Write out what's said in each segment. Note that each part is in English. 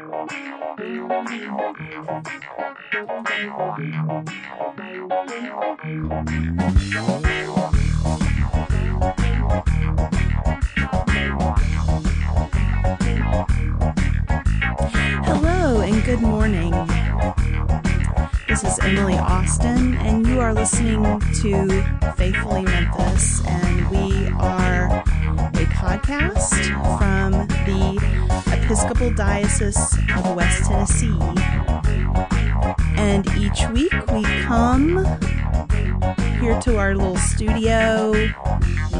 Hello and good morning. This is Emily Austin, and you are listening to Faithfully Memphis, and we are a podcast from the Episcopal Diocese of West Tennessee. And each week we come here to our little studio,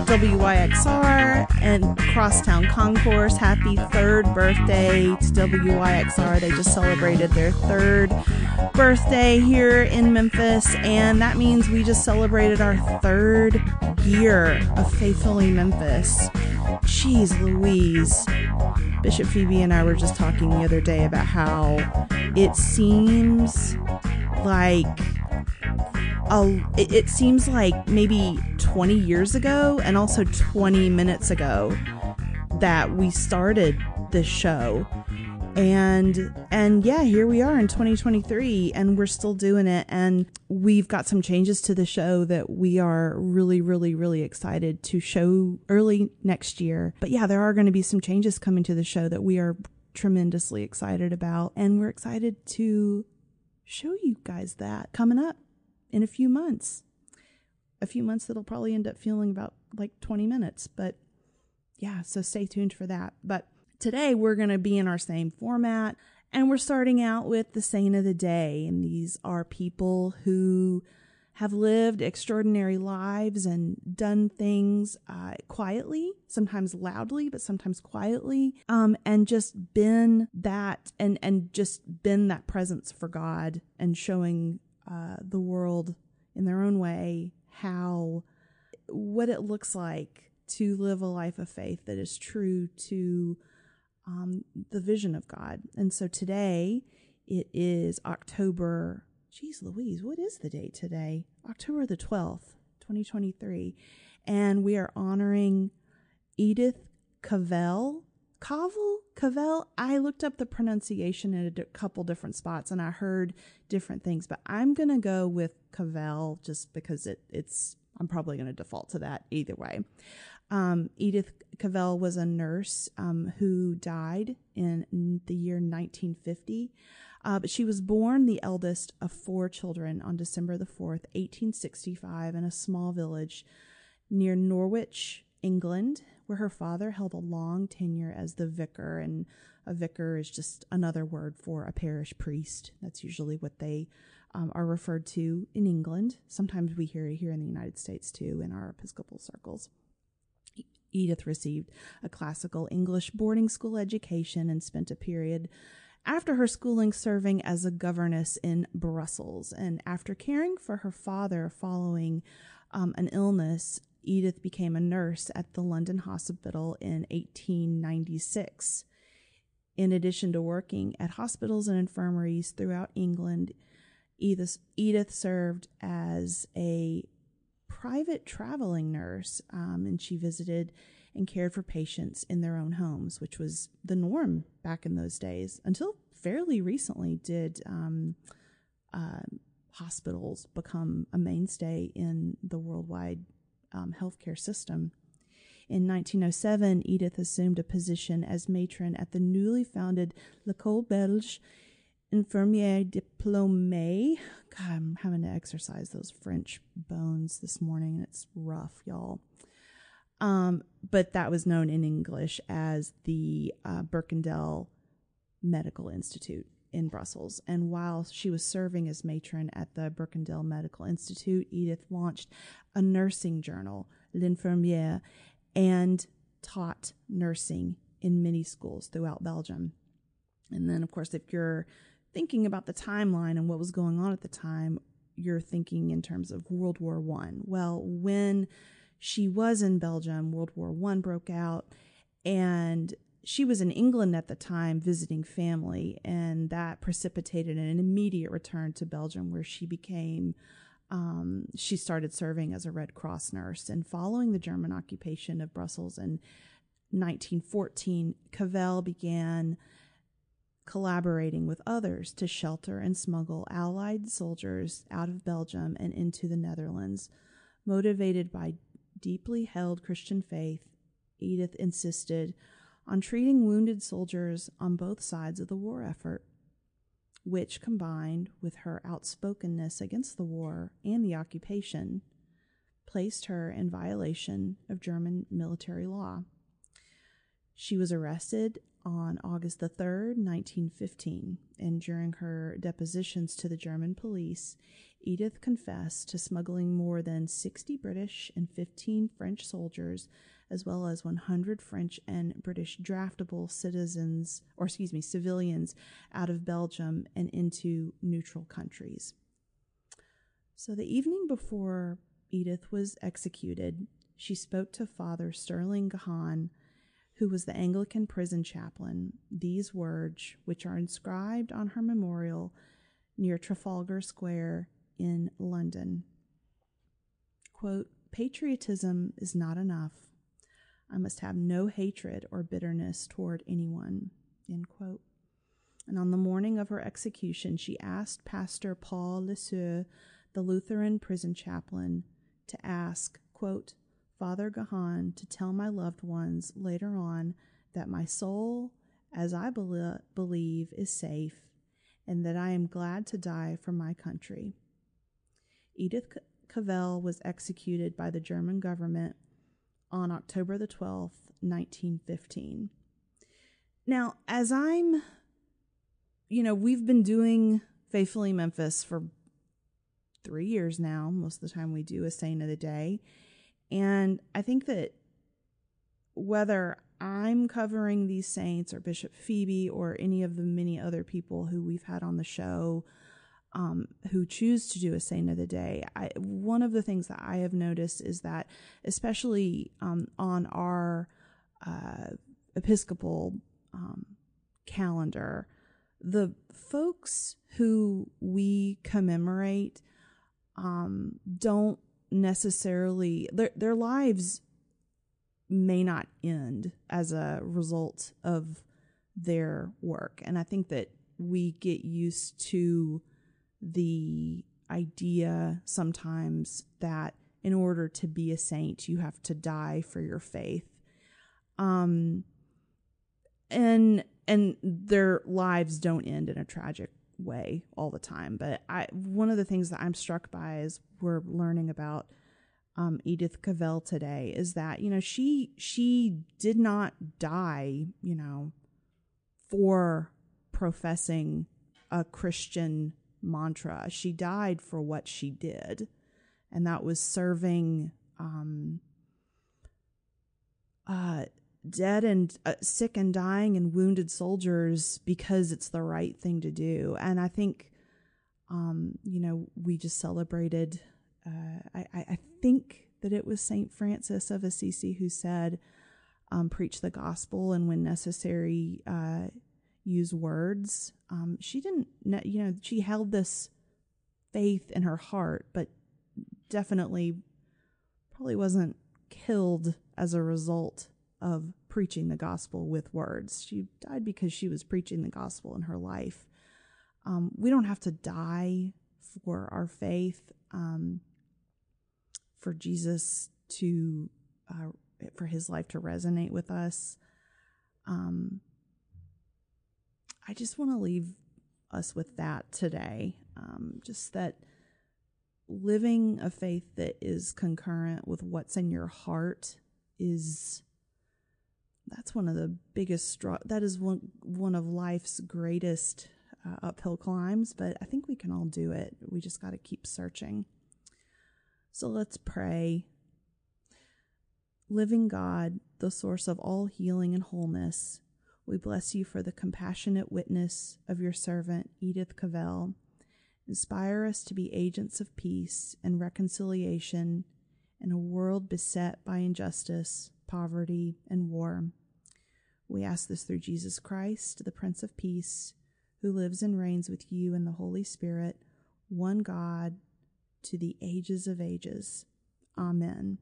WYXR and Crosstown Concourse. Happy third birthday to WYXR. They just celebrated their third birthday here in Memphis, and that means we just celebrated our third year of Faithfully Memphis. Jeez Louise. Bishop Phoebe and I were just talking the other day about how it seems like a, it, it seems like maybe 20 years ago and also 20 minutes ago that we started this show and and yeah here we are in 2023 and we're still doing it. And we've got some changes to the show that we are really really really excited to show early next year. But yeah there are going to be some changes coming to the show that we are tremendously excited about. And we're excited to show you guys that coming up in a few months. A few months that'll probably end up feeling about like 20 minutes but yeah so stay tuned for that. But Today, we're going to be in our same format, and we're starting out with the saint of the day. And these are people who have lived extraordinary lives and done things uh, quietly, sometimes loudly, but sometimes quietly, um, and just been that and and just been that presence for God and showing uh, the world in their own way how what it looks like to live a life of faith that is true to um, the vision of God. And so today it is October. Geez, Louise, what is the date today? October the 12th, 2023. And we are honoring Edith Cavell. Cavell? Cavell? I looked up the pronunciation in a d- couple different spots and I heard different things, but I'm going to go with Cavell just because it, it's, I'm probably going to default to that either way. Um, Edith Cavell was a nurse um, who died in the year 1950. Uh, but she was born the eldest of four children on December the 4th, 1865, in a small village near Norwich, England, where her father held a long tenure as the vicar. And a vicar is just another word for a parish priest. That's usually what they um, are referred to in England. Sometimes we hear it here in the United States too, in our Episcopal circles. Edith received a classical English boarding school education and spent a period after her schooling serving as a governess in Brussels. And after caring for her father following um, an illness, Edith became a nurse at the London Hospital in 1896. In addition to working at hospitals and infirmaries throughout England, Edith, Edith served as a private traveling nurse, um, and she visited and cared for patients in their own homes, which was the norm back in those days. Until fairly recently, did um, uh, hospitals become a mainstay in the worldwide um, healthcare system. In 1907, Edith assumed a position as matron at the newly founded L'École Belge infirmière diplômée. God, I'm having to exercise those French bones this morning, it's rough, y'all. Um, but that was known in English as the uh, Berkendael Medical Institute in Brussels. And while she was serving as matron at the Berkendael Medical Institute, Edith launched a nursing journal, L'Infirmière, and taught nursing in many schools throughout Belgium. And then, of course, if you're thinking about the timeline and what was going on at the time, you're thinking in terms of World War One. Well, when she was in Belgium, World War One broke out, and she was in England at the time visiting family, and that precipitated an immediate return to Belgium, where she became. Um, she started serving as a Red Cross nurse, and following the German occupation of Brussels in 1914, Cavell began collaborating with others to shelter and smuggle Allied soldiers out of Belgium and into the Netherlands. Motivated by deeply held Christian faith, Edith insisted on treating wounded soldiers on both sides of the war effort, which, combined with her outspokenness against the war and the occupation, placed her in violation of German military law. She was arrested on August the 3rd, 1915, and during her depositions to the German police, Edith confessed to smuggling more than 60 British and 15 French soldiers, as well as 100 French and British draftable citizens, or excuse me, civilians, out of Belgium and into neutral countries. So the evening before Edith was executed, she spoke to Father Stirling Gahan who was the Anglican prison chaplain, these words, which are inscribed on her memorial near Trafalgar Square in London. Quote, Patriotism is not enough. I must have no hatred or bitterness toward anyone. End quote. And on the morning of her execution, she asked Pastor Paul Le Seur, the Lutheran prison chaplain, to ask, quote, Father Gahan to tell my loved ones later on that my soul, as I be- believe, is safe and that I am glad to die for my country. Edith Cavell was executed by the German government on October the 12th, 1915. Now, as I'm, you know, we've been doing Faithfully Memphis for three years now. Most of the time we do a Saint of the Day. And I think that whether I'm covering these saints or Bishop Phoebe or any of the many other people who we've had on the show um, who choose to do a saint of the day, I, one of the things that I have noticed is that, especially um, on our uh, Episcopal um, calendar, the folks who we commemorate um, don't necessarily their their lives may not end as a result of their work. And I think that we get used to the idea sometimes that in order to be a saint, you have to die for your faith. Um, and, and their lives don't end in a tragic way all the time. But I, one of the things that I'm struck by is we're learning about um, Edith Cavell today is that you know she she did not die you know for professing a Christian mantra. She died for what she did, and that was serving um, uh, dead and uh, sick and dying and wounded soldiers because it's the right thing to do. And I think, um, you know, we just celebrated. Uh, I, I think that it was Saint Francis of Assisi who said, um, "Preach the gospel, and when necessary, uh, use words." Um, she didn't, you know, she held this faith in her heart, but definitely probably wasn't killed as a result of preaching the gospel with words. She died because she was preaching the gospel in her life. Um, we don't have to die for our faith, um, for Jesus to, uh, for his life to resonate with us. Um, I just want to leave us with that today. Um, just that living a faith that is concurrent with what's in your heart is that's one of the biggest that is one one of life's greatest uh, uphill climbs but i think we can all do it. We just got to keep searching. So let's pray. Living god the source of all healing and wholeness we bless you for the compassionate witness of your servant edith cavell. Inspire us to be agents of peace and reconciliation in a world beset by injustice poverty and war we ask this through Jesus Christ, the Prince of Peace, who lives and reigns with you in the Holy Spirit, one God, to the ages of ages. Amen.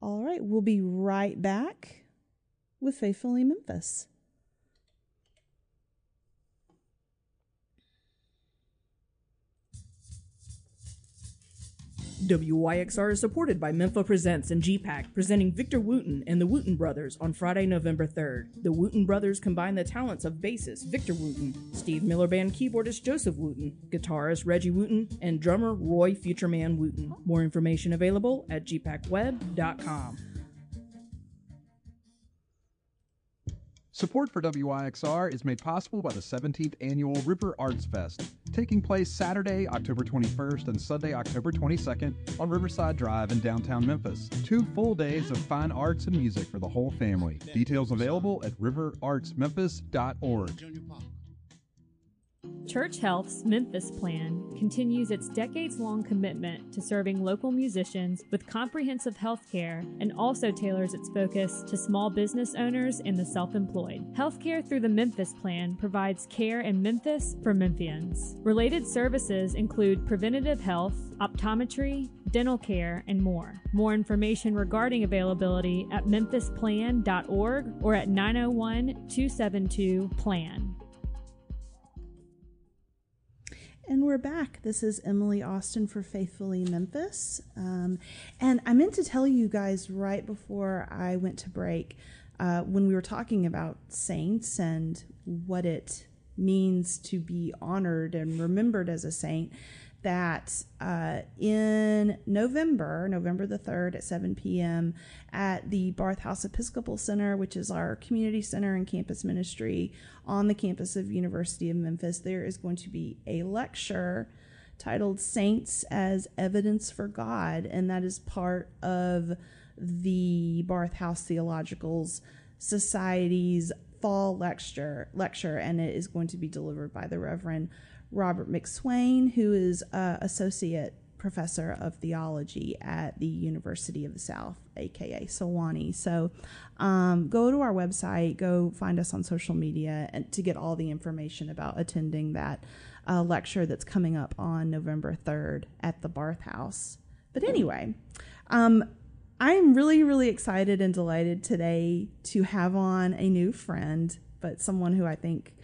All right, we'll be right back with Faithfully Memphis. WYXR is supported by Mempha Presents and GPAC, presenting Victor Wooten and the Wooten Brothers on Friday, November 3rd. The Wooten Brothers combine the talents of bassist Victor Wooten, Steve Miller Band keyboardist Joseph Wooten, guitarist Reggie Wooten, and drummer Roy Futureman Wooten. More information available at gpacweb.com. Support for WYXR is made possible by the 17th Annual River Arts Fest, taking place Saturday, October 21st and Sunday, October 22nd on Riverside Drive in downtown Memphis. Two full days of fine arts and music for the whole family. Details available at riverartsmemphis.org. Church Health's Memphis Plan continues its decades long commitment to serving local musicians with comprehensive health care and also tailors its focus to small business owners and the self employed. Healthcare through the Memphis Plan provides care in Memphis for Memphians. Related services include preventative health, optometry, dental care, and more. More information regarding availability at memphisplan.org or at 901 272 PLAN. And we're back. This is Emily Austin for Faithfully Memphis. Um, and I meant to tell you guys right before I went to break uh, when we were talking about saints and what it means to be honored and remembered as a saint that uh, in November, November the 3rd at 7 p.m., at the Barth House Episcopal Center, which is our community center and campus ministry on the campus of University of Memphis, there is going to be a lecture titled Saints as Evidence for God, and that is part of the Barth House Theologicals Society's fall lecture lecture and it is going to be delivered by the Reverend Robert MacSwain, who is uh, associate professor of theology at the University of the South, aka Sewanee. So um, go to our website, go find us on social media, and to get all the information about attending that uh, lecture that's coming up on November 3rd at the Barth House. But anyway, um, I'm really, really excited and delighted today to have on a new friend, but someone who I think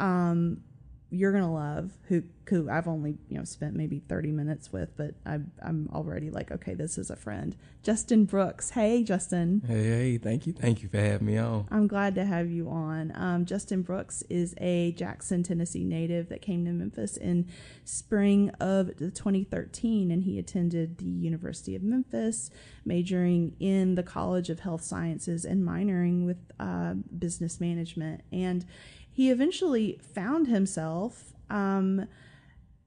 um, you're gonna love who who I've only you know spent maybe 30 minutes with, but I'm I'm already like, okay, this is a friend. Justin Brooks. Hey, Justin. Hey, hey, thank you, thank you for having me on. I'm glad to have you on. Um, Justin Brooks is a Jackson, Tennessee native that came to Memphis in spring of 2013, and he attended the University of Memphis, majoring in the College of Health Sciences and minoring with uh, business management. And he eventually found himself um,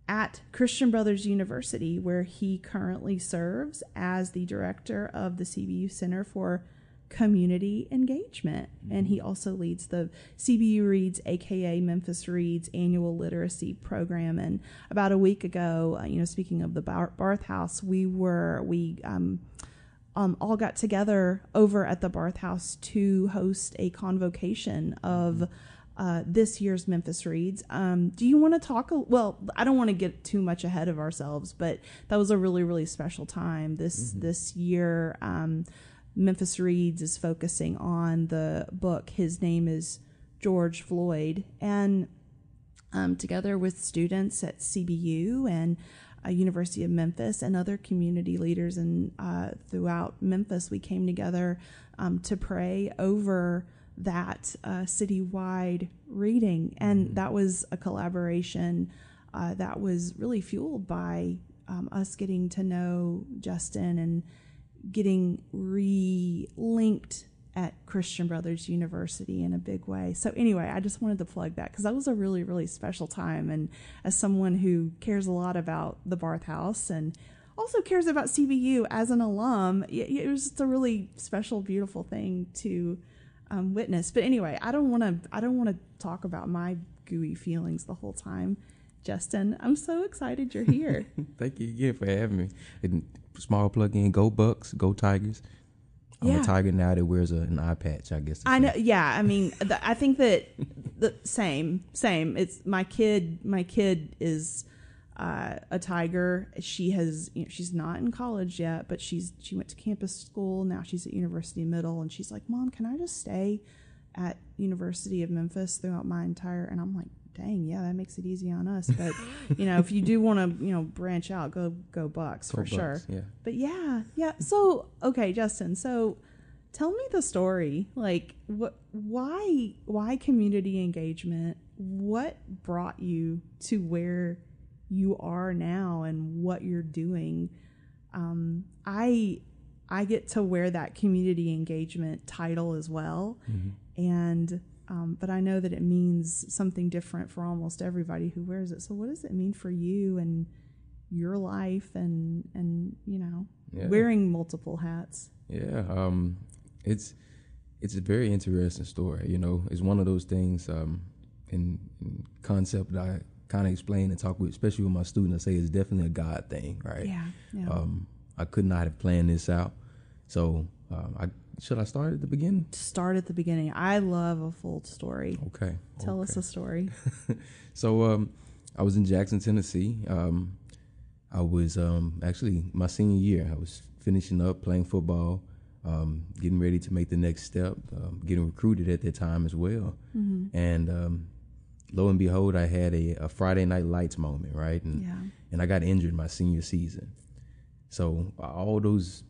at Christian Brothers University, where he currently serves as the director of the CBU Center for Community Engagement. Mm-hmm. And he also leads the CBU Reads, aka Memphis Reads, annual literacy program. And about a week ago, uh, you know, speaking of the Barth House, we were, we, um, um, all got together over at the Barth House to host a convocation of mm-hmm uh, this year's Memphis Reads. Um, do you want to talk? A, well, I don't want to get too much ahead of ourselves, but that was a really really special time this mm-hmm. this year. Um, Memphis Reads is focusing on the book. His name is George Floyd, and um, together with students at CBU and uh, University of Memphis and other community leaders and uh, throughout Memphis, we came together um, to pray over that uh, citywide reading. And mm-hmm. that was a collaboration uh, that was really fueled by um, us getting to know Justin and getting re-linked at Christian Brothers University in a big way. So anyway, I just wanted to plug that because that was a really really special time and as someone who cares a lot about the Barth House and also cares about CBU as an alum, it was just a really special beautiful thing to um, witness. But anyway, I don't want to. I don't want to talk about my gooey feelings the whole time. Justin, I'm so excited you're here. Thank you again for having me. And small plug in, go Bucks, go Tigers. I'm yeah. a Tiger now that wears a, an eye patch. I guess. I know. Yeah. I mean, the, I think that the same, same. It's my kid. My kid is uh, a tiger. She has, you know, she's not in college yet, but she's she went to campus school. Now she's at University Middle, and she's like, "Mom, can I just stay at University of Memphis throughout my entire?" And I'm like, dang, yeah, that makes it easy on us. But you know, if you do want to, you know, branch out, go go Bucks Go for sure. Yeah. But yeah, yeah. So okay, Justin. So tell me the story. Like, what? Why? Why community engagement? What brought you to where you are now and what you're doing? Um, I I get to wear that community engagement title as well, and um, but I know that it means something different for almost everybody who wears it. So, what does it mean for you and your life and and you know Yeah. wearing multiple hats? Yeah, um, it's it's a very interesting story. You know, it's one of those things um, in, in concept that I kind of explain and talk with, especially with my students. I say it's definitely a God thing, right? Yeah, yeah. Um, I could not have planned this out. So, um, I should I start at the beginning? Start at the beginning. I love a full story. Okay. Tell us a story. So um, I was in Jackson, Tennessee. Um, I was um, actually my senior year. I was finishing up playing football, um, getting ready to make the next step, um, getting recruited at that time as well. And um, lo and behold, I had a, a Friday Night Lights moment, right? And Yeah. and I got injured my senior season. So all those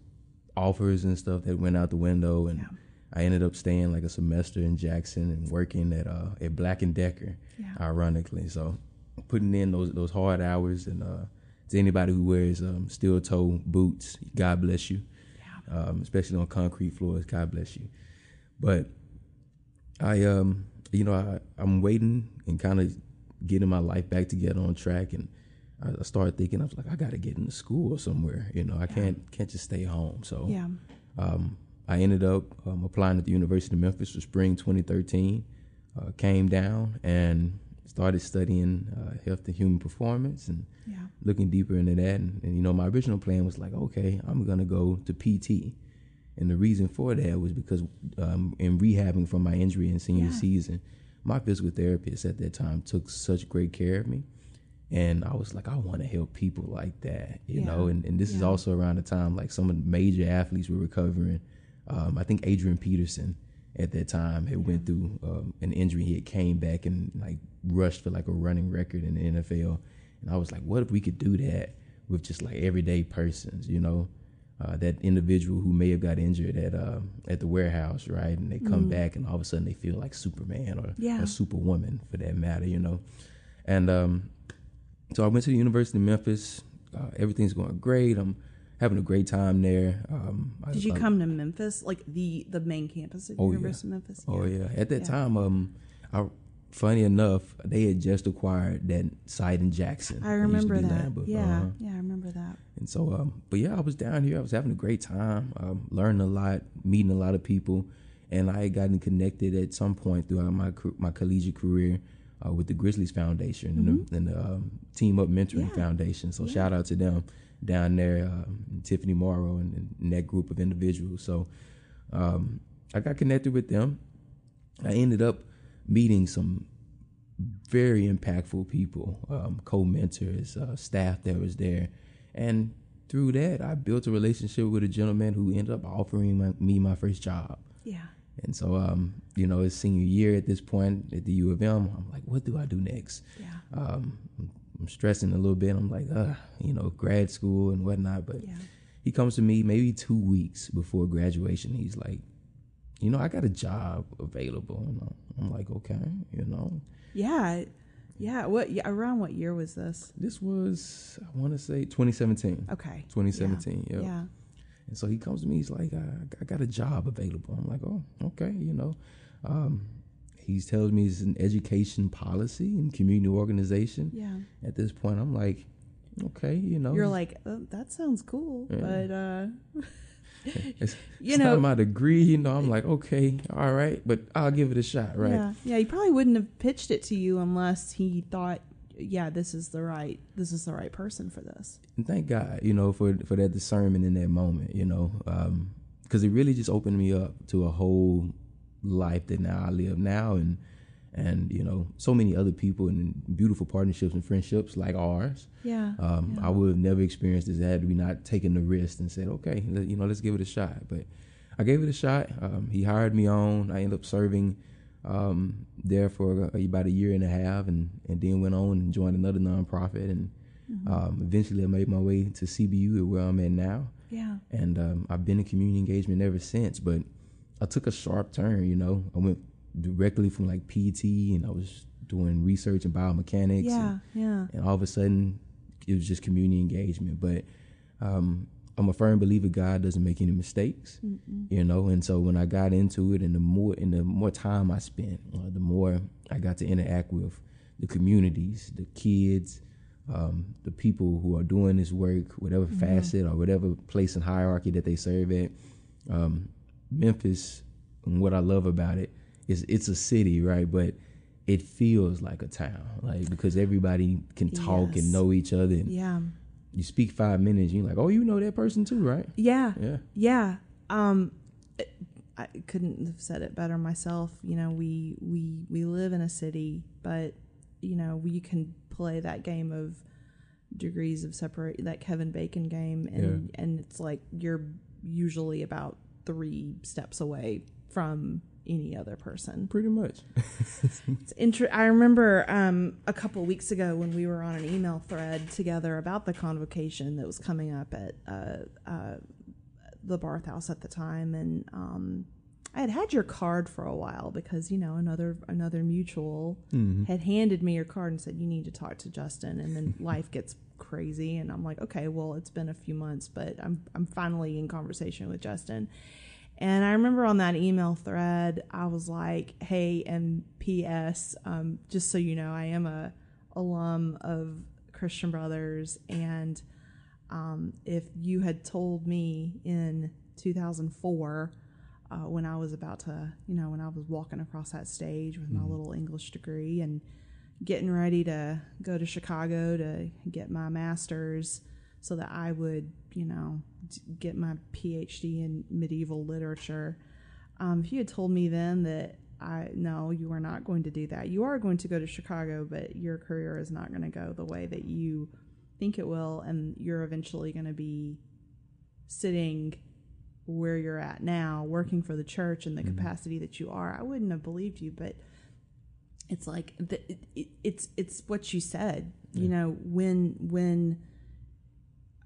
offers and stuff that went out the window, and Yeah. I ended up staying like a semester in Jackson and working at uh, at Black and Decker, Yeah. ironically. So putting in those those hard hours, and uh, to anybody who wears um, steel toe boots, God bless you, um, especially on concrete floors, God bless you. But I um you know I I'm waiting and kind of getting my life back together on track and I, I started thinking I was like I got to get into school or somewhere you know I can't can't just stay home so Yeah. um, I ended up um, applying at the University of Memphis for spring 2013 uh, came down and started studying uh, health and human performance and Yeah. looking deeper into that and, and you know my original plan was like okay I'm gonna go to PT and the reason for that was because um, in rehabbing from my injury in senior Yeah. season, my physical therapist at that time took such great care of me. And I was like, I want to help people like that, you Yeah. know. And, and this is also around the time like some of the major athletes were recovering. Um, I think Adrian Peterson at that time had went through um, an injury. He had came back and like rushed for like a running record in the NFL. And I was like, what if we could do that with just like everyday persons, you know? Uh, that individual who may have got injured at uh, at the warehouse, right? And they come back, and all of a sudden they feel like Superman or, Yeah. or Superwoman, for that matter, you know. And um, so I went to the University of Memphis. Uh, everything's going great. I'm having a great time there. Um, I- Did you I- come to Memphis, like the the main campus of Oh, yeah. University of Memphis? Oh yeah. At that Yeah. time, um, I, funny enough, they had just acquired that site in Jackson. I It used to remember that. Lambert. Yeah, Uh-huh. yeah, I remember that. And so, um, but yeah, I was down here. I was having a great time, um, learning a lot, meeting a lot of people, and I had gotten connected at some point throughout my my collegiate career uh, with the Grizzlies Foundation and the, and the um, Team Up Mentoring Mm-hmm. Yeah. Foundation. So shout out to them down there, um, Tiffany Morrow and, and that group of individuals. So um, I got connected with them. I ended up meeting some very impactful people, um, co-mentors, uh, staff that was there, and through that, I built a relationship with a gentleman who ended up offering my, me my first job. Yeah. And so, um, you know, it's senior year at this point at the U of M. I'm like, what do I do next? Yeah. Um, I'm stressing a little bit. I'm like, uh, you know, grad school and whatnot. But Yeah. he comes to me maybe two weeks before graduation. He's like, you know, I got a job available. And I'm- I'm like, okay, you know. Yeah. Yeah. What yeah, around what year was this? This was, I want to say 2017. Okay. 2017, Yeah. yep. Yeah. And so he comes to me, he's like, I, I got a job available. I'm like, oh, okay, you know. Um, he tells me it's an education policy and community organization. Yeah. At this point, I'm like, okay, you know. You're like, oh, that sounds cool, Yeah. but uh, it's, you it's know- not my degree, you know. I'm like, okay, all right, but I'll give it a shot, right? yeah, yeah. He probably wouldn't have pitched it to you unless he thought, yeah, this is the right, this is the right person for this. And thank God, you know, for for that discernment in that moment, you know, um, because it really just opened me up to a whole life that now I live now, and and you know, so many other people and beautiful partnerships and friendships like ours. Yeah. Um, yeah. I would have never experienced this had we not taken the risk and said, okay, let- you know, let's give it a shot. But I gave it a shot. Um, he hired me on. I ended up serving um, there for about a year and a half, and and then went on and joined another nonprofit, and Mm-hmm. um, eventually I made my way to CBU, where I'm at now, Yeah. and um, I've been in community engagement ever since. But I took a sharp turn, you know. I went directly from like PT, and I was doing research in biomechanics, Yeah. and, Yeah. and all of a sudden it was just community engagement. But um, I'm a firm believer God doesn't make any mistakes, you know. And so when I got into it, and the more and the more time I spent, uh, the more I got to interact with the communities, the kids, um, the people who are doing this work, whatever facet or whatever place in hierarchy that they serve at. Um, Memphis, and what I love about it is it's a city, right? But it feels like a town, like because everybody can talk Yes. and know each other. And Yeah. you speak five minutes, you're like, oh, you know that person too, right? Yeah. Yeah. Yeah. Um I couldn't have said it better myself. You know, we we we live in a city, but you know, we can play that game of degrees of separate that Kevin Bacon game and and it's like you're usually about 3 steps away from any other person. Pretty much. It's inter- I remember um, a couple weeks ago when we were on an email thread together about the convocation that was coming up at uh, uh, the Barth House at the time, and um, I had had your card for a while because you know another another mutual had handed me your card and said you need to talk to Justin, and then life gets crazy, and I'm like, okay, well it's been a few months, but I'm I'm finally in conversation with Justin. And I remember on that email thread, I was like, "Hey, and P.S. Um, just so you know, I am a alum of Christian Brothers, and um, if you had told me in 2004, uh, when I was about to, you know, when I was walking across that stage with my little English degree and getting ready to go to Chicago to get my master's, so that I would, you know, get my PhD in medieval literature. Um, if you had told me then that I no, you are not going to do that. You are going to go to Chicago, but your career is not going to go the way that you think it will, and you're eventually going to be sitting where you're at now, working for the church in the capacity that you are. I wouldn't have believed you, but it's like the, it, it, it's it's what you said. You know, when when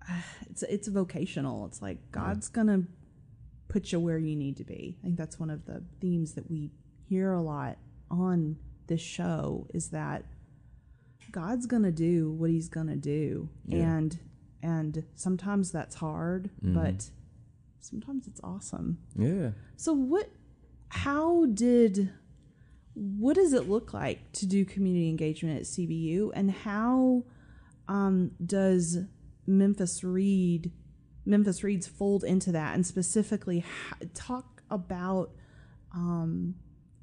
it's it's vocational. It's like God's gonna put you where you need to be. I think that's one of the themes that we hear a lot on this show is that God's gonna do what He's gonna do, and and sometimes that's hard, but sometimes it's awesome. Yeah. So what? How did? What does it look like to do community engagement at CBU, and how um, does Memphis Read, Memphis Reads fold into that, and specifically h- talk about um,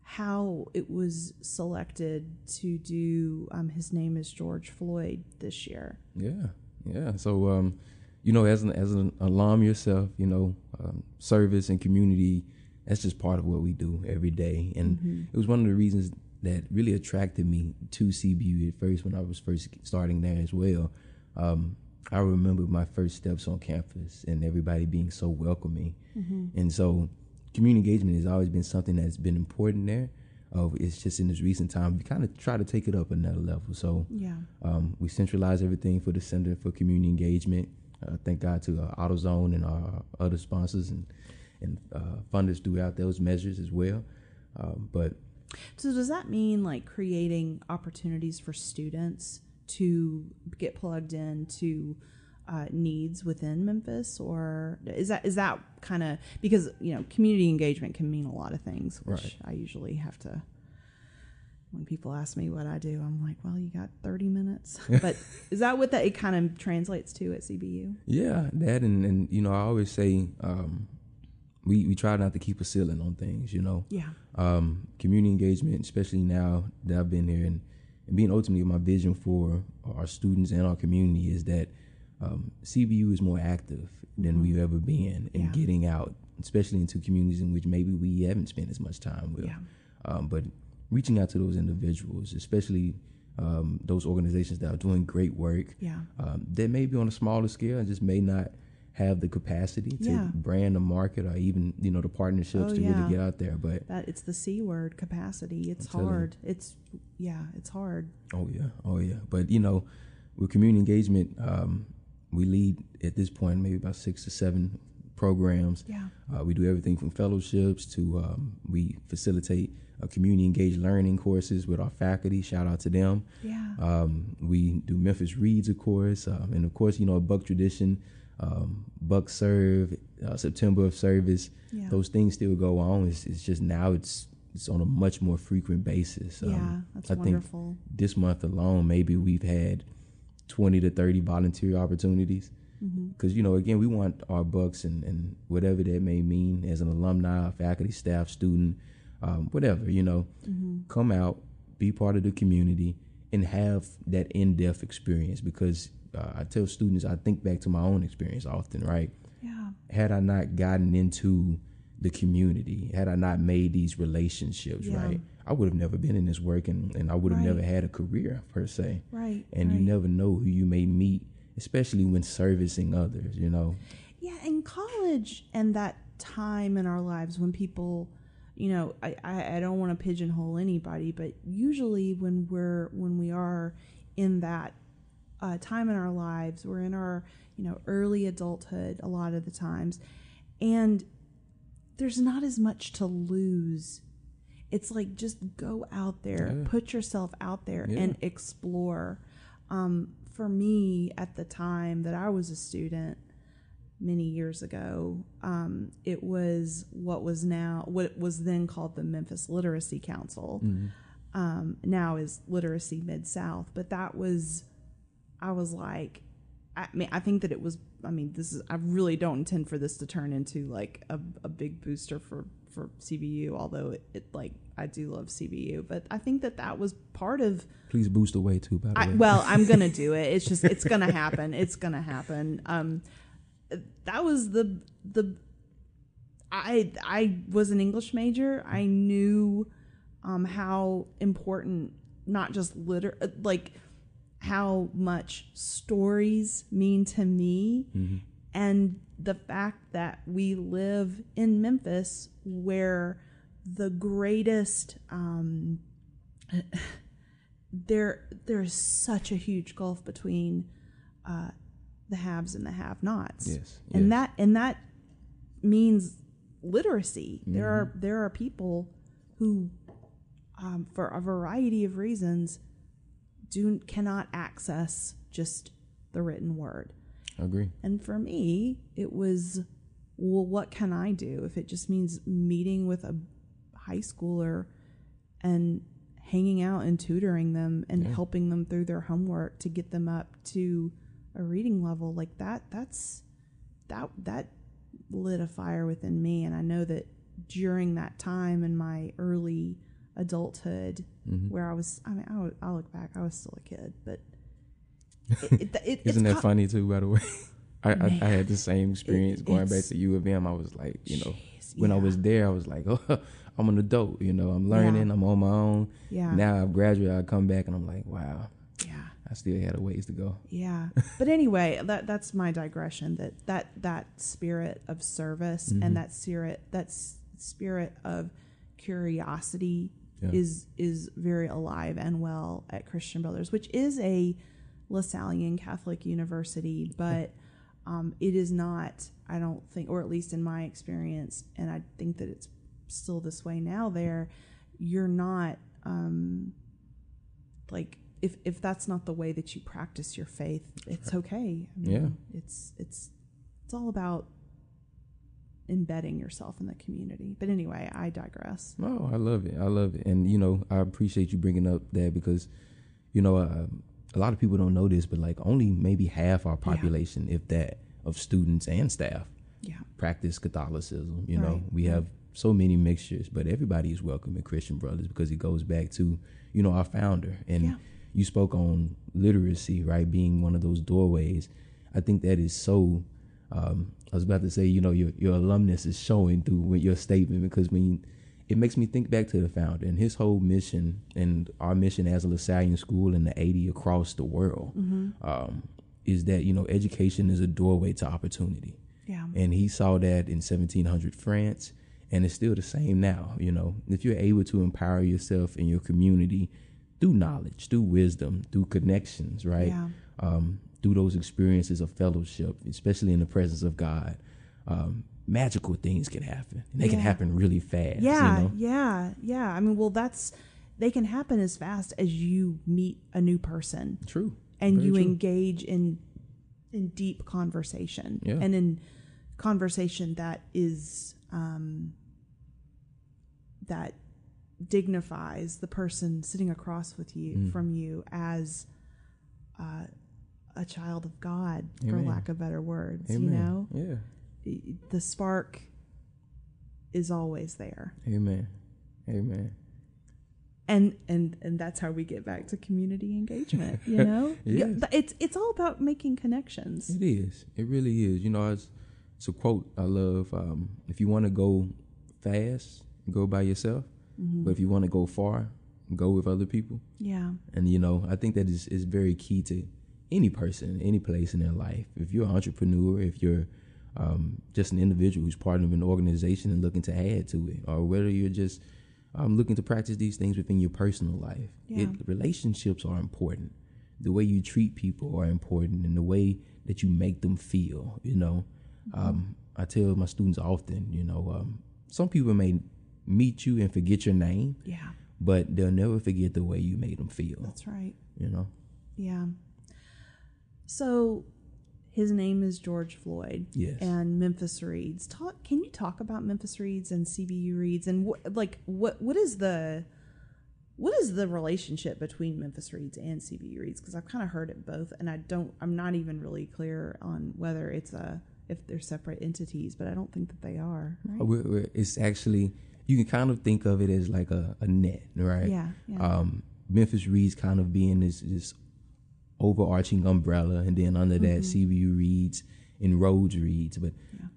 how it was selected to do. Um, his name is George Floyd this year. Yeah, yeah. So, um, you know, as an as an alum yourself, you know, um, service and community, that's just part of what we do every day. And it was one of the reasons that really attracted me to CBU at first when I was first starting there as well. Um, I remember my first steps on campus and everybody being so welcoming, and so community engagement has always been something that's been important there. Of it's just in this recent time we kind of try to take it up another level. So Yeah. um, we centralize everything for the Center for Community Engagement. Uh, thank God to uh, AutoZone and our other sponsors and and uh, funders throughout those measures as well. Um, but So does that mean like creating opportunities for students to get plugged into uh, needs within Memphis, or is that is that kind of because you know community engagement can mean a lot of things, which Right. I usually have to. When people ask me what I do, I'm like, "Well, you got 30 minutes." But is that what that it kind of translates to at CBU? yeah, that and, and you know I always say um, we we try not to keep a ceiling on things. You know, Yeah. um, community engagement, especially now that I've been here, and, and being ultimately my vision for our students and our community is that um, CBU is more active than we've ever been in Yeah. getting out, especially into communities in which maybe we haven't spent as much time with. Yeah. Um, but reaching out to those individuals, especially um, those organizations that are doing great work, Yeah. um, that may be on a smaller scale and just may not have the capacity to Yeah. brand the market or even you know the partnerships Oh, to yeah. really get out there. But That it's the c word capacity. It's you. hard. It's yeah, it's hard. Oh yeah, oh yeah. But you know, with community engagement, um, we lead at this point maybe about six to seven programs. Yeah. Uh, we do everything from fellowships to um, we facilitate uh, community engaged learning courses with our faculty. Shout out to them. Yeah. Um, we do Memphis Reads, of course, um, and of course, you know, a Buck tradition, um, Buck Serve, uh, September of Service. Yeah. Those things still go on. It's, it's just now it's it's on a much more frequent basis. Um, yeah, that's I think wonderful. this month alone, maybe we've had 20 to 30 volunteer opportunities. Mm-hmm. Because, you know, again, we want our bucks and, and whatever that may mean as an alumni, faculty, staff, student, um, whatever, you know, Mm-hmm. come out, be part of the community, and have that in depth experience. Because uh, I tell students, I think back to my own experience often, right? Yeah. had I not gotten into the community, had I not made these relationships, Yeah. right, I would have never been in this work and, and I would have Right. never had a career per se. Right. And you never know who you may meet, especially when servicing others, you know. Yeah, in college and that time in our lives when people, you know, I, I, I don't want to pigeonhole anybody, but usually when we're when we are in that uh, time in our lives, we're in our you know early adulthood a lot of the times, and there's not as much to lose. It's like just go out there, Yeah. put yourself out there, Yeah. and explore. Um, for me, at the time that I was a student, many years ago, um, it was what was now what was then called the Memphis Literacy Council. Um, now is Literacy Mid South, but that was I was like, I mean, I think that it was. I mean, this is. I really don't intend for this to turn into like a, a big booster for for CBU. Although it, it like I do love CBU, but I think that that was part of. Please boost away too, by the I, way. well, I'm gonna do it. It's just it's gonna happen. It's gonna happen. Um, that was the the. I I was an English major. I knew um, how important not just liter like how much stories mean to me and the fact that we live in Memphis where the greatest um, there there's such a huge gulf between uh, the haves and the have-nots Yes, and yes. that and that means literacy there are Mm-hmm. there are people who um, for a variety of reasons do cannot access just the written word I agree. and for me, it was, well, what can I do if it just means meeting with a high schooler and hanging out and tutoring them and helping them through their homework to get them up to a reading level like that? That's that that lit a fire within me, and I know that during that time in my early adulthood, mm-hmm. where I was, I mean, I, would- I look back, I was still a kid, but. It, it, it, Isn't it's that co- funny too, by the way? I, I, I had the same experience going back to U of M. I was like, you know, Jeez, when I was there, I was like, oh, I'm an adult, you know, I'm learning, Yeah. I'm on my own. Yeah. Now I've graduated, I come back and I'm like, wow, Yeah. I still had a ways to go. Yeah. But anyway, that that's my digression that that that spirit of service and mm-hmm. that spirit that s- spirit of curiosity Yeah. is is very alive and well at Christian Brothers, which is a Lasallian Catholic university, but um, it is not, I don't think, or at least in my experience, and I think that it's still this way now. There, you're not um, like if if that's not the way that you practice your faith, it's okay. I mean, Yeah. it's it's it's all about embedding yourself in the community. But anyway, I digress. No, I love it. I love it, and you know, I appreciate you bringing up that because, you know, uh, a lot of people don't know this, but like only maybe half our population, if that, of students and staff Yeah. practice Catholicism. You know, we have so many mixtures, but everybody is welcome in Christian Brothers because it goes back to, you know, our founder. And Yeah. you spoke on literacy, right, being one of those doorways. I think that is so. Um, I was about to say, you know, your your alumnus is showing through with your statement because when it makes me think back to the founder and his whole mission and our mission as a LaSallian school in the 80 across the world. Um, is that you know education is a doorway to opportunity. Yeah. And he saw that in 1700 France, and it's still the same now. You know, if you're able to empower yourself in your community through knowledge, through wisdom, through connections, right? Yeah. Um, through those experiences of fellowship, especially in the presence of God, um, magical things can happen. And they can happen really fast. Yeah, You know? yeah, yeah. I mean, well, that's they can happen as fast as you meet a new person True. and Very you true. engage in in deep conversation Yeah. and in conversation that is um, that dignifies the person sitting across with you Mm. from you as uh, a child of God, for lack of better words. You know, Yeah. the spark is always there. Amen. Amen. and and and that's how we get back to community engagement you know Yes. it's it's all about making connections It is. It really is. You know, it's, it's a quote I love. Um, if you want to go fast, go by yourself. Mm-hmm. But if you want to go far, go with other people. yeah And you know, I think that is is very key to any person, any place in their life. If you're an entrepreneur, if you're um, just an individual who's part of an organization and looking to add to it, or whether you're just um, looking to practice these things within your personal life, Yeah. it, relationships are important. The way you treat people are important, and the way that you make them feel. You know, um, I tell my students often, you know, um, some people may meet you and forget your name, yeah but they'll never forget the way you made them feel. that's right You know, yeah so his name is george floyd Yes. and memphis reads talk can you talk about memphis reads and cbu reads and what like what what is the what is the relationship between memphis reads and cbu reads because i've kind of heard it both and i don't i'm not even really clear on whether it's a if they're separate entities but i don't think that they are right we're- it's actually you can kind of think of it as like a, a net, right? Yeah, yeah. Um, Memphis Reads kind of being this this overarching umbrella, and then under that Mm-hmm. CBU Reads and Rhodes Reads. But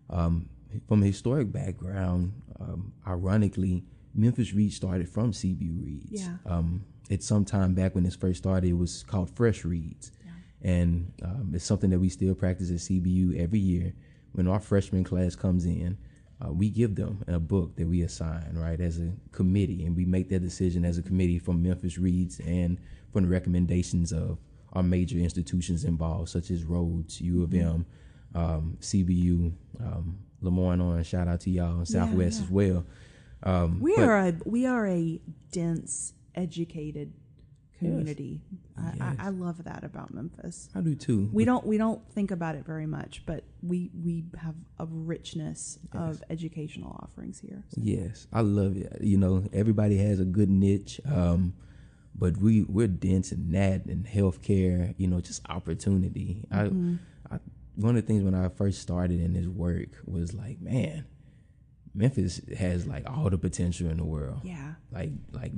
um, from a historic background, um, ironically, Memphis Reads started from CBU Reads. Yeah. Um, at some time back when this first started, it was called Fresh Reads. And um, it's something that we still practice at CBU every year. When our freshman class comes in, uh, we give them a book that we assign, right, as a committee. And we make that decision as a committee from Memphis Reads and from the recommendations of our major institutions involved, such as Rhodes, U of M, um, CBU, um, LeMoyne-Owen, shout out to y'all, and Southwest yeah. as well. Um, We but- are a we are a dense, educated community. I, I, I love that about Memphis. I do too. We don't we don't think about it very much, but we we have a richness of educational offerings here. So, Yes, I love it. You know, everybody has a good niche, um, but we we're dense in that and healthcare. You know, just opportunity. I, I one of the things when I first started in this work was like, man, Memphis has like all the potential in the world. yeah, Like like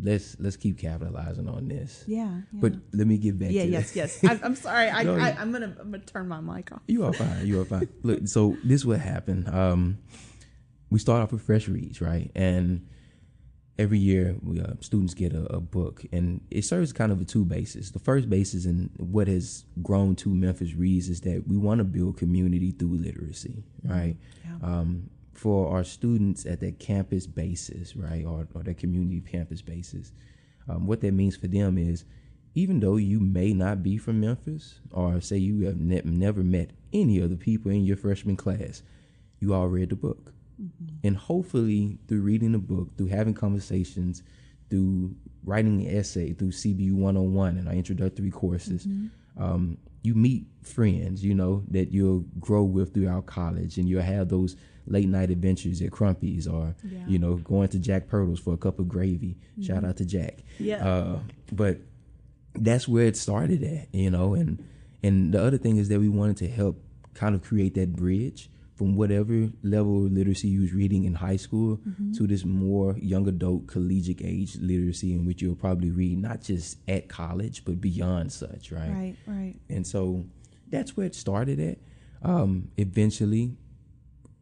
let's let's keep capitalizing on this. yeah, yeah. But let me get back. yeah, to yes, yes. I, I'm sorry. I, no, I i'm gonna I'm gonna turn my mic off. You are fine. You are fine. Look, so this what happened. Um, we start off with fresh reads, right? And every year, we uh, students get a, a book, and it serves kind of a two bases. The first basis, and what has grown to Memphis Reads, is that we want to build community through literacy, right? Um, for our students at that campus basis, right, or, or that community campus basis, um, what that means for them is even though you may not be from Memphis, or say you have ne- never met any of the people in your freshman class, you all read the book. And hopefully, through reading the book, through having conversations, through writing an essay, through CBU 101 and our introductory courses, um, you meet friends, you know, that you'll grow with throughout college, and you'll have those late night adventures at Crumpy's or, Yeah. you know, going to Jack Pirtle's for a cup of gravy. Shout out to Jack. Yeah. Uh, but that's where it started at, you know, and and the other thing is that we wanted to help kind of create that bridge from whatever level of literacy you was reading in high school to this more young adult collegiate age literacy in which you'll probably read not just at college but beyond such, right? Right, right. And so that's where it started at. Um, eventually,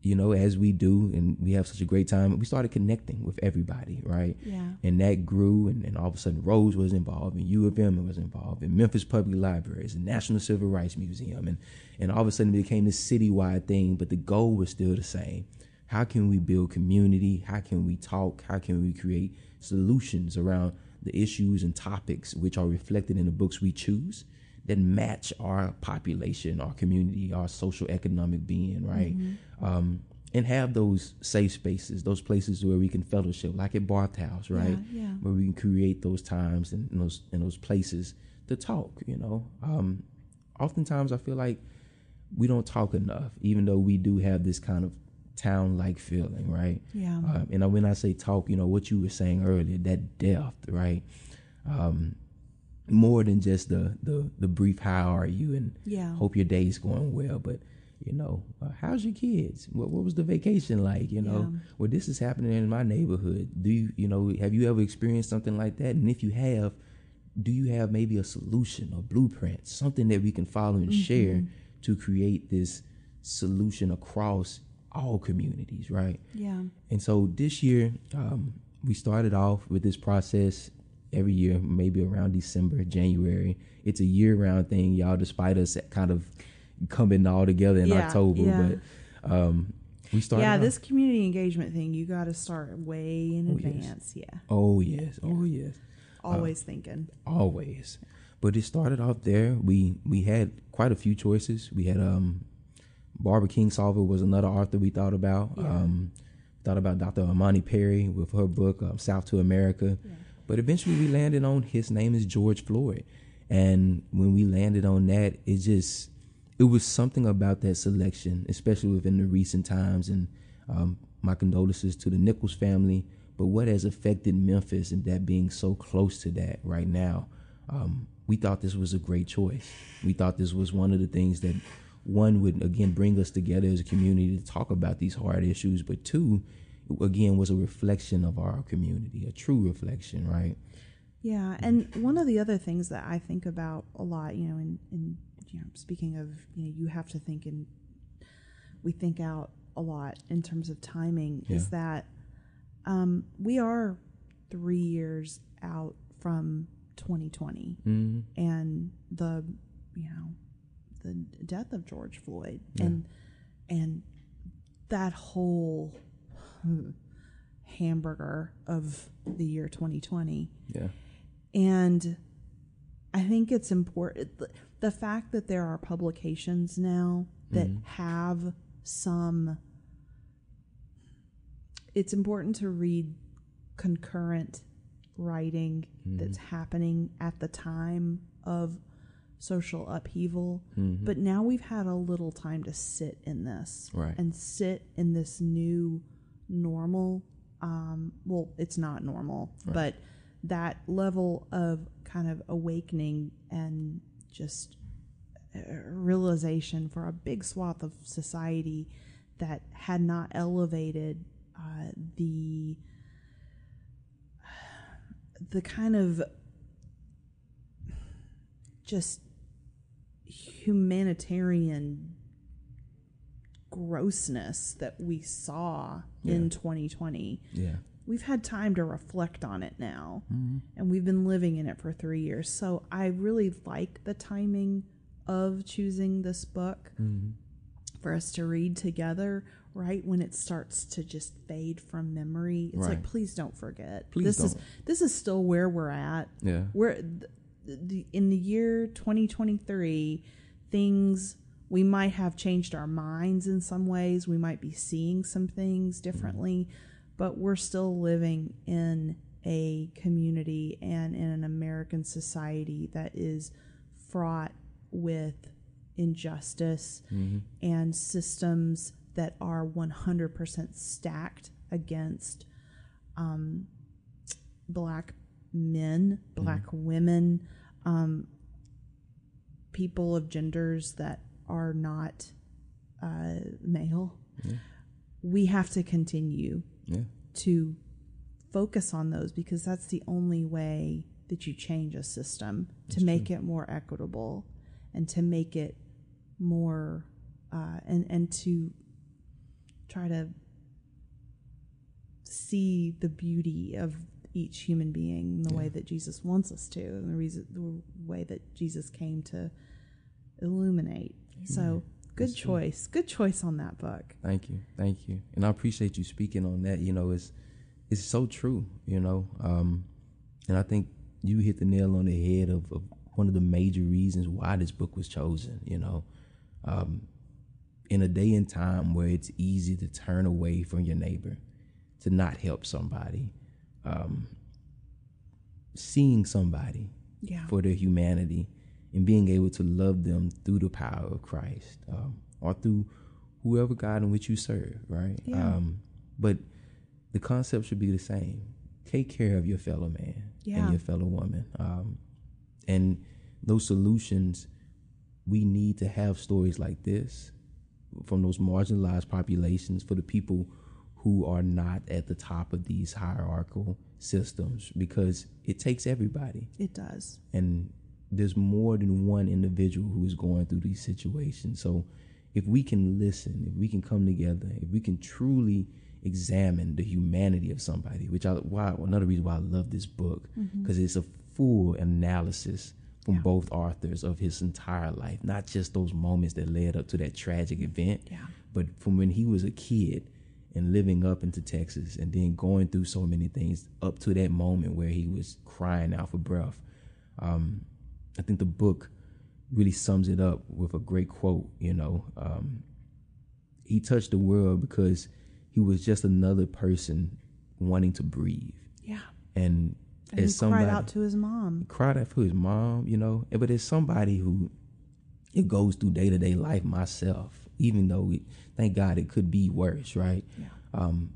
you know, as we do, and we have such a great time, we started connecting with everybody, right? Yeah. And that grew, and, and all of a sudden, Rhodes was involved, and U of M was involved, and Memphis Public Libraries, and National Civil Rights Museum, and and all of a sudden, it became this citywide thing. But the goal was still the same: how can we build community? How can we talk? How can we create solutions around the issues and topics which are reflected in the books we choose? That match our population, our community, our social economic being, right? Mm-hmm. Um, and have those safe spaces, those places where we can fellowship, like at Barth House, right? Yeah, yeah. Where we can create those times and, and those and those places to talk. You know, um, oftentimes I feel like we don't talk enough, even though we do have this kind of town-like feeling, right? Yeah. Um, and when I say talk, you know what you were saying earlier, that depth, right? Um, more than just the the the brief how are you? and yeah. hope your day's going well but you know uh, how's your kids? What, what was the vacation like? You know Yeah. well this is happening in my neighborhood. Do you you know have you ever experienced something like that? And if you have do you have maybe a solution or blueprint something that we can follow and share to create this solution across all communities right? Yeah. and so this year, um, we started off with this process every year, maybe around December, January. It's a year round thing, y'all, despite us kind of coming all together in Yeah, October. yeah. But um, we started. Yeah, this community engagement thing, you got to start way in Oh, yes. advance. Yeah. Oh, yes. Oh, yes. Always thinking. always. But it started off there. We we had quite a few choices. We had um Barbara Kingsolver was another author we thought about. Yeah. Um thought about Dr. Imani Perry with her book um, South to America. But eventually we landed on his name is George Floyd. And when we landed on that, it just it was something about that selection, especially within the recent times and um, my condolences to the Nichols family, but what has affected Memphis and that being so close to that right now, um, we thought this was a great choice. We thought this was one of the things that one would again bring us together as a community to talk about these hard issues, but two, again, was a reflection of our community, a true reflection, right? Yeah, and one of the other things that I think about a lot, you know, in, in you know, speaking of, you know, you have to think and we think out a lot in terms of timing is that um, we are three years out from 2020 Mm-hmm. and the, you know, the death of George Floyd Yeah. and and that whole hamburger of the year 2020 Yeah. and I think it's important the fact that there are publications now that mm-hmm. have some it's important to read concurrent writing mm-hmm. that's happening at the time of social upheaval. Mm-hmm. But now we've had a little time to sit in this Right. and sit in this new normal um, well it's not normal but that level of kind of awakening and just uh, realization for a big swath of society that had not elevated uh, the the kind of just humanitarian grossness that we saw in 2020 Yeah. we've had time to reflect on it now Mm-hmm. and we've been living in it for three years so i really like the timing of choosing this book Mm-hmm. for us to read together right when it starts to just fade from memory it's like please don't forget Please this is don't. this is still where we're at Yeah. we're th- the, in the year 2023 things we might have changed our minds in some ways. We might be seeing some things differently but we're still living in a community and in an american society that is fraught with injustice and systems that are 100% stacked against um, black men, black women, um, people of genders that are not uh, male. We have to continue Yeah. to focus on those because that's the only way that you change a system to make it more equitable and to make it more uh, and and to try to see the beauty of each human being in the way that Jesus wants us to, and the reason the way that Jesus came to illuminate. So good That's choice. Good choice on that book. Thank you, thank you, and I appreciate you speaking on that. You know, it's it's so true. You know, um, and I think you hit the nail on the head of, of one of the major reasons why this book was chosen. You know, um, in a day and time where it's easy to turn away from your neighbor, to not help somebody, um, seeing somebody Yeah. for their humanity and being able to love them through the power of Christ um, or through whoever God in which you serve, right? Yeah. Um, but the concept should be the same. Take care of your fellow man Yeah. and your fellow woman. Um, and those solutions, we need to have stories like this from those marginalized populations for the people who are not at the top of these hierarchical systems because it takes everybody It does. and there's more than one individual who is going through these situations. So if we can listen, if we can come together, if we can truly examine the humanity of somebody, which I why another reason why I love this book because it's a full analysis from Yeah. both authors of his entire life, not just those moments that led up to that tragic event, Yeah. but from when he was a kid and living up into Texas and then going through so many things up to that moment where he was crying out for breath. Um, I think the book really sums it up with a great quote. You know, um, he touched the world because he was just another person wanting to breathe. Yeah. And, And as somebody cried out to his mom. cried out for his mom, you know. But as somebody who it goes through day to day life myself, even though it, thank God it could be worse, right? Yeah. Um,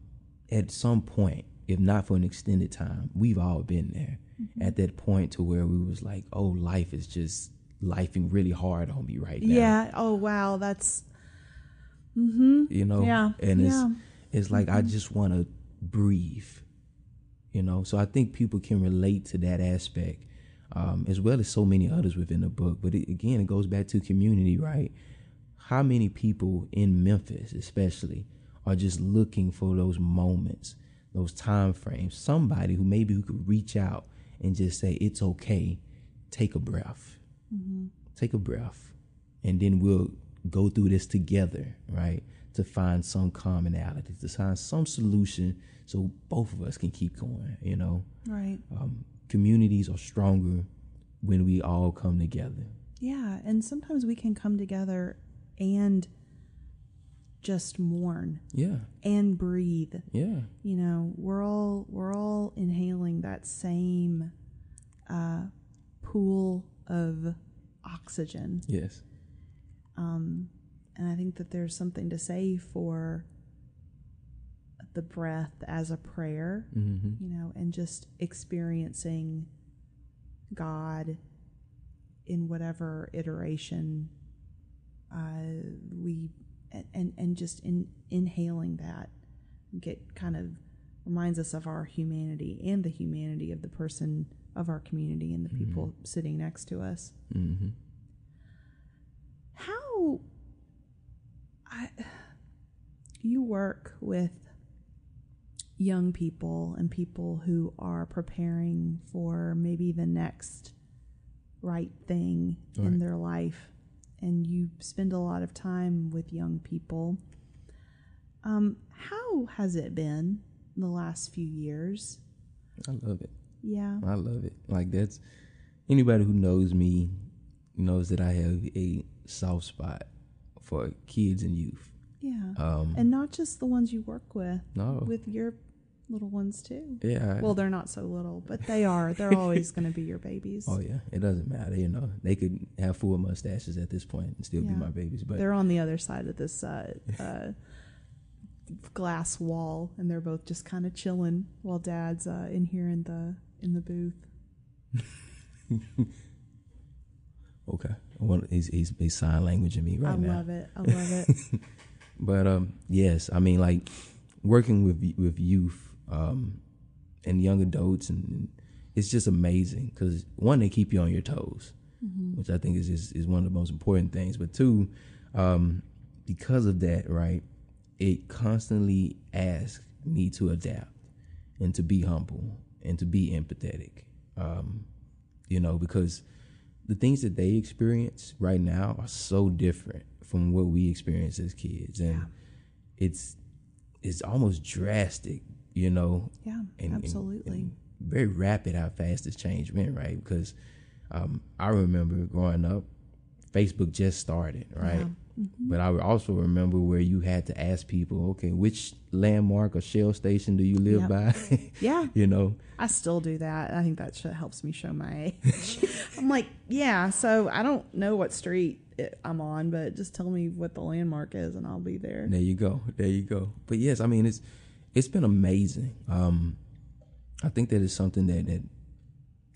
at some point, if not for an extended time, we've all been there Mm-hmm. at that point to where we was like, oh, life is just lifing really hard on me right now. Yeah. Oh wow, that's mm-hmm. you know Yeah, and it's yeah. Mm-hmm. it's like i just want to breathe you know so i think people can relate to that aspect um, as well as so many others within the book but it, again it goes back to community right how many people in memphis especially are just looking for those moments those time frames somebody who maybe who could reach out and just say it's okay take a breath take a breath and then we'll go through this together, right? To find some commonality, to find some solution so both of us can keep going, you know? Right. Um, communities are stronger when we all come together. Yeah, and sometimes we can come together and just mourn Yeah, and breathe. yeah, You know, we're all we're all inhaling that same uh, pool of oxygen, yes, um, and I think that there's something to say for the breath as a prayer. hmm you know, and just experiencing God in whatever iteration uh, we and, and and just in inhaling that get kind of reminds us of our humanity and the humanity of the person of our community and the people sitting next to us. hmm How I you work with young people and people who are preparing for maybe the next right thing in their life and you spend a lot of time with young people um, how has it been the last few years I love it. yeah I love it. Like that's anybody who knows me knows that I have a soft spot for kids and youth. yeah Um, and not just the ones you work with no, with your little ones too yeah. Well, they're not so little, but they are. They're always going to be your babies. Oh yeah, it doesn't matter. You know, they could have full mustaches at this point and still be my babies. But They're on the other side of this uh, uh, glass wall, and they're both just kind of chilling while Dad's uh, in here in the in the booth. okay, I want he's he's, he's sign language in me right I now. love it. I love it. But um, yes, I mean like working with with youth um, and young adults, and, it's just amazing because one they keep you on your toes, which I think is, is is one of the most important things. But two, um, because of that, right, it constantly asks me to adapt and to be humble and to be empathetic. Um, you know, because the things that they experience right now are so different from what we experience as kids, and Yeah. it's it's almost drastic, you know. Yeah, and- and- absolutely. and very rapid how fast this change went, right? Because um, I remember growing up, Facebook just started, right? Mm-hmm. But I also remember where you had to ask people, okay, which landmark or shell station do you live Yep. by? Yeah. you know, I still do that. I think that helps me show my age. I'm like, yeah, so I don't know what street I'm on, but just tell me what the landmark is and I'll be there. There you go. There you go. But yes, I mean it's it's been amazing. Um, I think that is something that that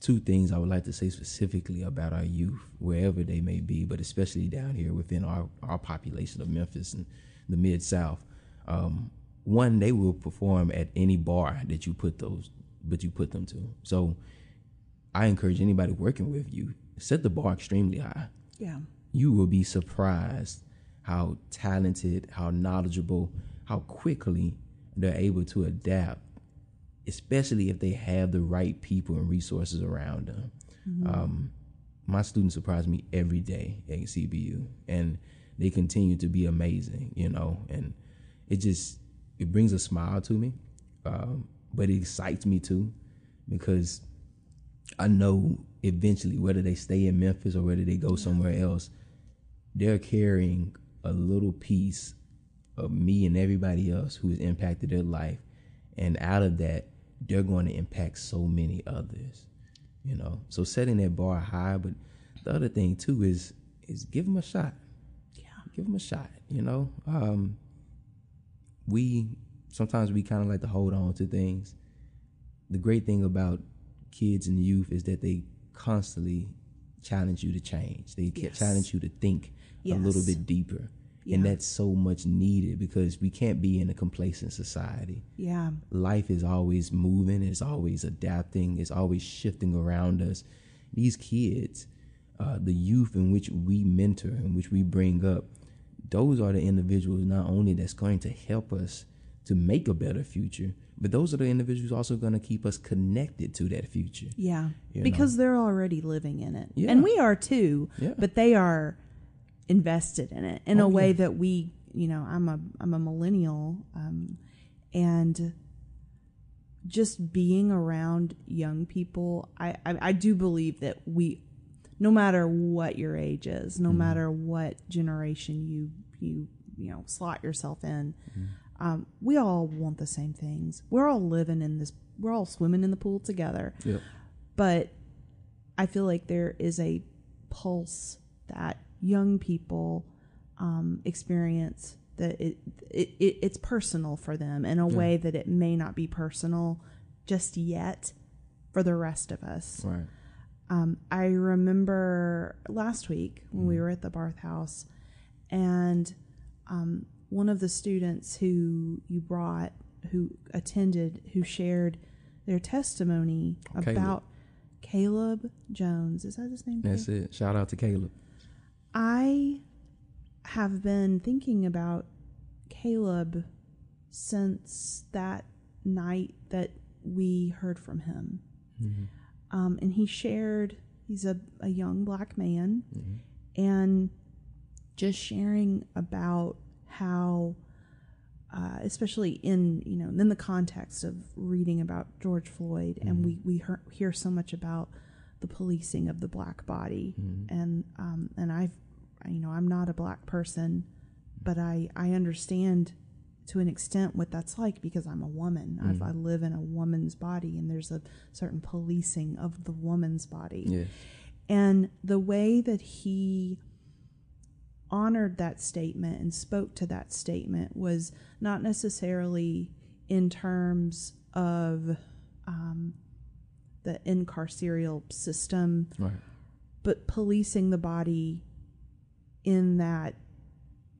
two things I would like to say specifically about our youth, wherever they may be, but especially down here within our our population of Memphis and the mid South. Um, one, they will perform at any bar that you put those, but you put them to. So, I encourage anybody working with you set the bar extremely high Yeah. you will be surprised how talented, how knowledgeable, how quickly they're able to adapt, especially if they have the right people and resources around them. Um, my students surprise me every day at CBU, and they continue to be amazing, you know, and it just it brings a smile to me, um, but it excites me too because I know eventually whether they stay in Memphis or whether they go somewhere else, they're carrying a little piece of me and everybody else who has impacted their life. And out of that, they're going to impact so many others. You know, so setting that bar high. But the other thing too is is give them a shot. Yeah. Give them a shot. You know, um, we sometimes we kind of like to hold on to things. The great thing about kids and youth is that they constantly challenge you to change. They Yes. challenge you to think a little bit deeper. Yeah. And that's so much needed because we can't be in a complacent society. Yeah. Life is always moving, it's always adapting, it's always shifting around us. These kids, uh, the youth in which we mentor and which we bring up, those are the individuals not only that's going to help us to make a better future, but those are the individuals also going to keep us connected to that future. Yeah. Because they're already living in it. Yeah. And we are too. Yeah. But they are invested in it in Oh, a way yeah. that we, you know, I'm a I'm a millennial um and just being around young people, I, I I do believe that we no matter what your age is, no matter what generation you you you know slot yourself in, Mm-hmm. um, we all want the same things. We're all living in this. We're all swimming in the pool together. Yep. But I feel like there is a pulse that young people um, experience that it, it, it it's personal for them in a way that it may not be personal just yet for the rest of us. Right. Um, I remember last week when we were at the Barth House, and um, one of the students who you brought, who attended, who shared their testimony Caleb. about Caleb Jones. Is that his name? That's it. Shout out to Caleb. I have been thinking about Caleb since that night that we heard from him. Um, and he shared, he's a, a young black man, and just sharing about how, uh, especially in, you know, in the context of reading about George Floyd, and we, we hear, hear so much about the policing of the black body. And, um, and I've, you know, I'm not a black person, but I, I understand to an extent what that's like because I'm a woman. I've, I live in a woman's body, and there's a certain policing of the woman's body. Yeah. And the way that he honored that statement and spoke to that statement was not necessarily in terms of um, the incarceral system, Right. but policing the body in that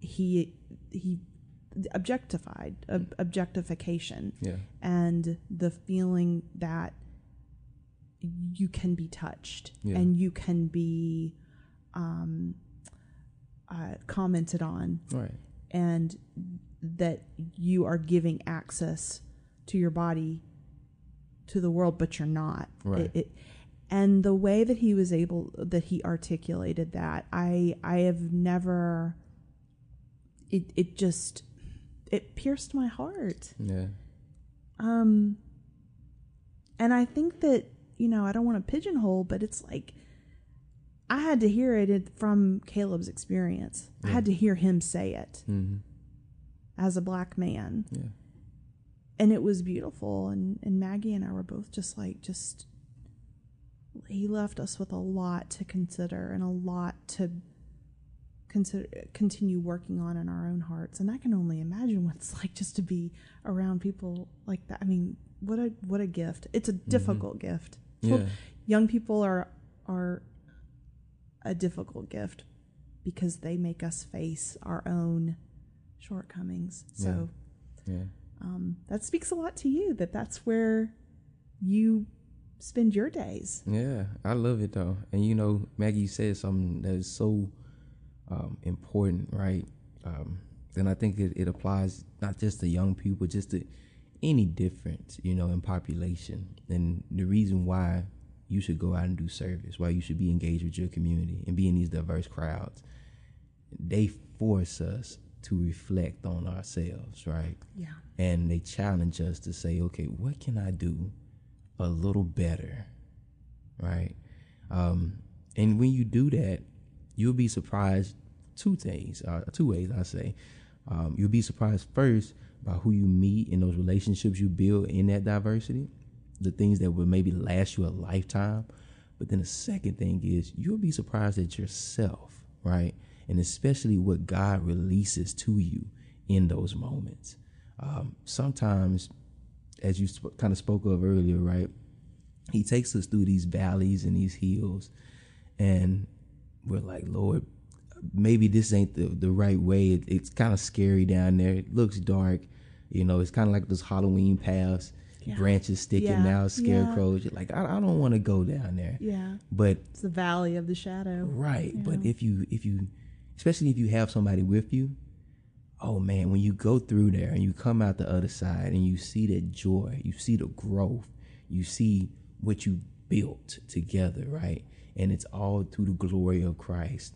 he he objectified ob- objectification Yeah. and the feeling that you can be touched Yeah. and you can be um, uh, commented on Right. and that you are giving access to your body to the world, but you're not. Right. It, it, and the way that he was able that he articulated that, I I have never. It it just it pierced my heart. Yeah. Um, and I think that you know I don't want to pigeonhole, but it's like I had to hear it from Caleb's experience. I had to hear him say it hmm as a black man, Yeah. And it was beautiful. And and Maggie and I were both just like just. He left us with a lot to consider and a lot to consider continue working on in our own hearts and i can only imagine what it's like just to be around people like that i mean what a what a gift it's a mm-hmm. difficult gift Yeah. young people are are a difficult gift because they make us face our own shortcomings so Yeah. Um, that speaks a lot to you that that's where you spend your days Yeah, I love it though. And you know, Maggie said something that is so um, important, right? Um, and I think it, it applies not just to young people, just to any difference, you know, in population. And the reason why you should go out and do service, why you should be engaged with your community and be in these diverse crowds, they force us to reflect on ourselves, right? yeah and they challenge us to say, okay, what can I do a little better, right? Um, and when you do that, you'll be surprised. Two things, uh, two ways I say. Um, you'll be surprised first by who you meet and those relationships you build in that diversity, the things that will maybe last you a lifetime. But then the second thing is you'll be surprised at yourself, right? And especially what God releases to you in those moments. Um, sometimes, as you sp- kind of spoke of earlier, right? He takes us through these valleys and these hills, and we're like, Lord, maybe this ain't the, the right way. It, it's kind of scary down there. It looks dark. You know, it's kind of like those Halloween paths, Yeah. branches sticking Yeah. out, scarecrows. You're like, I, I don't want to go down there. yeah But it's the valley of the shadow Right. But if you if you especially if you have somebody with you, oh man, when you go through there and you come out the other side and you see that joy, you see the growth, you see what you built together, right? And it's all through the glory of Christ.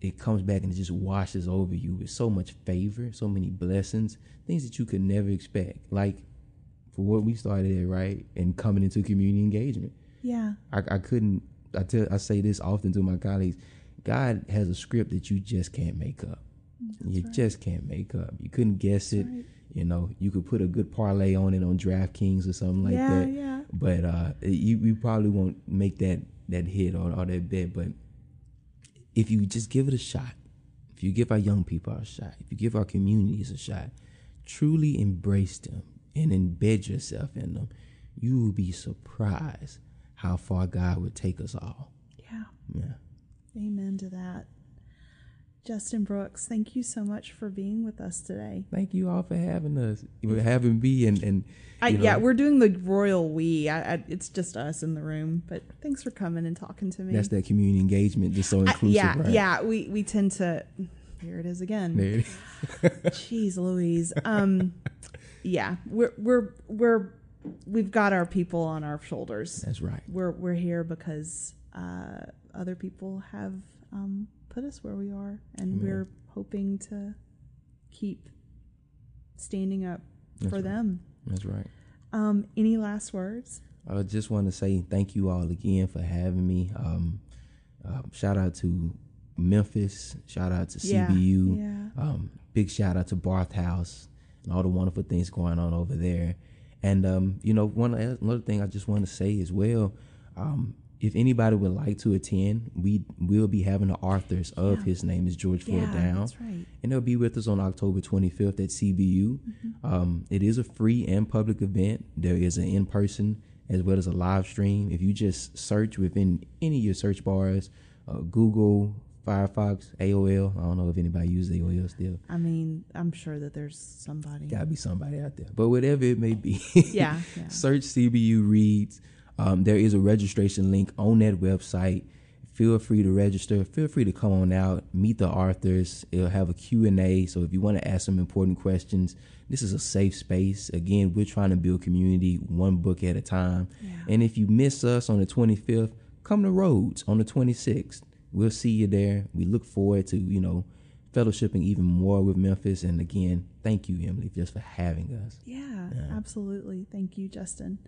It comes back and it just washes over you with so much favor, so many blessings, things that you could never expect. Like for what we started at, right? And coming into community engagement. yeah I, I couldn't. I tell. I say this often to my colleagues. God has a script that you just can't make up. you just can't make up. You couldn't guess it. right. You know, you could put a good parlay on it on DraftKings or something like yeah that. yeah But uh, you you probably won't make that that hit or, or that bet. But if you just give it a shot, if you give our young people a shot, if you give our communities a shot, truly embrace them and embed yourself in them, you will be surprised how far God would take us all. yeah Yeah. Amen to that. Justin Brooks, thank you so much for being with us today. Thank you all for having us, for having me, and and I, yeah, we're doing the royal we. I, I, it's just us in the room, but thanks for coming and talking to me. that's that community engagement, just so inclusive, yeah, right? yeah. We we tend to. Here it is again. There it is. Jeez, Louise. Um, yeah, we're we're we're we've got our people on our shoulders. That's right. We're we're here because uh, other people have um, put us where we are, and we're hoping to keep standing up That's for right. them. That's right. Um, any last words? I just want to say thank you all again for having me. Um, um, shout out to Memphis. Shout out to Yeah, CBU. yeah. Um, big shout out to Barth House and all the wonderful things going on over there. And um, you know, one another thing I just want to say as well. Um, if anybody would like to attend, we will be having the authors of Yeah. His Name is George Floyd Yeah, Down that's right. and they'll be with us on October 25th at CBU. Um, it is a free and public event. There is an in person as well as a live stream. If you just search within any of your search bars, uh, Google, Firefox, AOL. I don't know if anybody uses AOL still. I mean, I'm sure that there's somebody. Gotta be somebody out there. But whatever it may be, Yeah, yeah. search CBU Reads. Um, there is a registration link on that website. feel free to register. Feel free to come on out, meet the authors. It'll have a Q&A. So if you want to ask some important questions, this is a safe space. Again, we're trying to build community one book at a time. Yeah. And if you miss us on the 25th, come to Rhodes on the 26th. We'll see you there. We look forward to, you know, fellowshipping even more with Memphis. And again, thank you, Emily, just for having us. Yeah, yeah. absolutely. Thank you, Justin.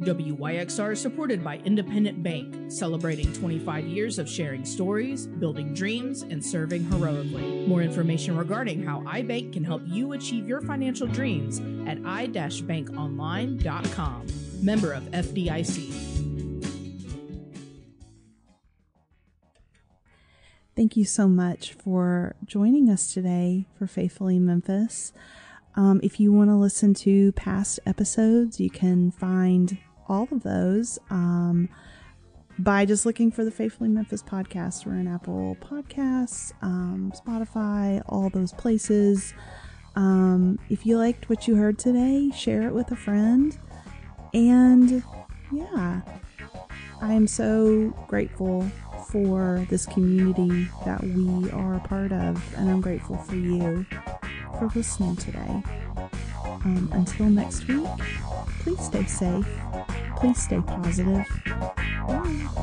WYXR is supported by Independent Bank, celebrating 25 years of sharing stories, building dreams, and serving heroically. More information regarding how iBank can help you achieve your financial dreams at i-bankonline.com. Member of FDIC. Thank you so much for joining us today for Faithfully Memphis. Um, if you want to listen to past episodes, you can find all of those um, by just looking for the Faithfully Memphis podcast. We're in Apple Podcasts, um, Spotify, all those places. Um, if you liked what you heard today, share it with a friend. And yeah, I am so grateful for this community that we are a part of, and I'm grateful for you for listening today. Um, until next week, please stay safe, please stay positive. Bye.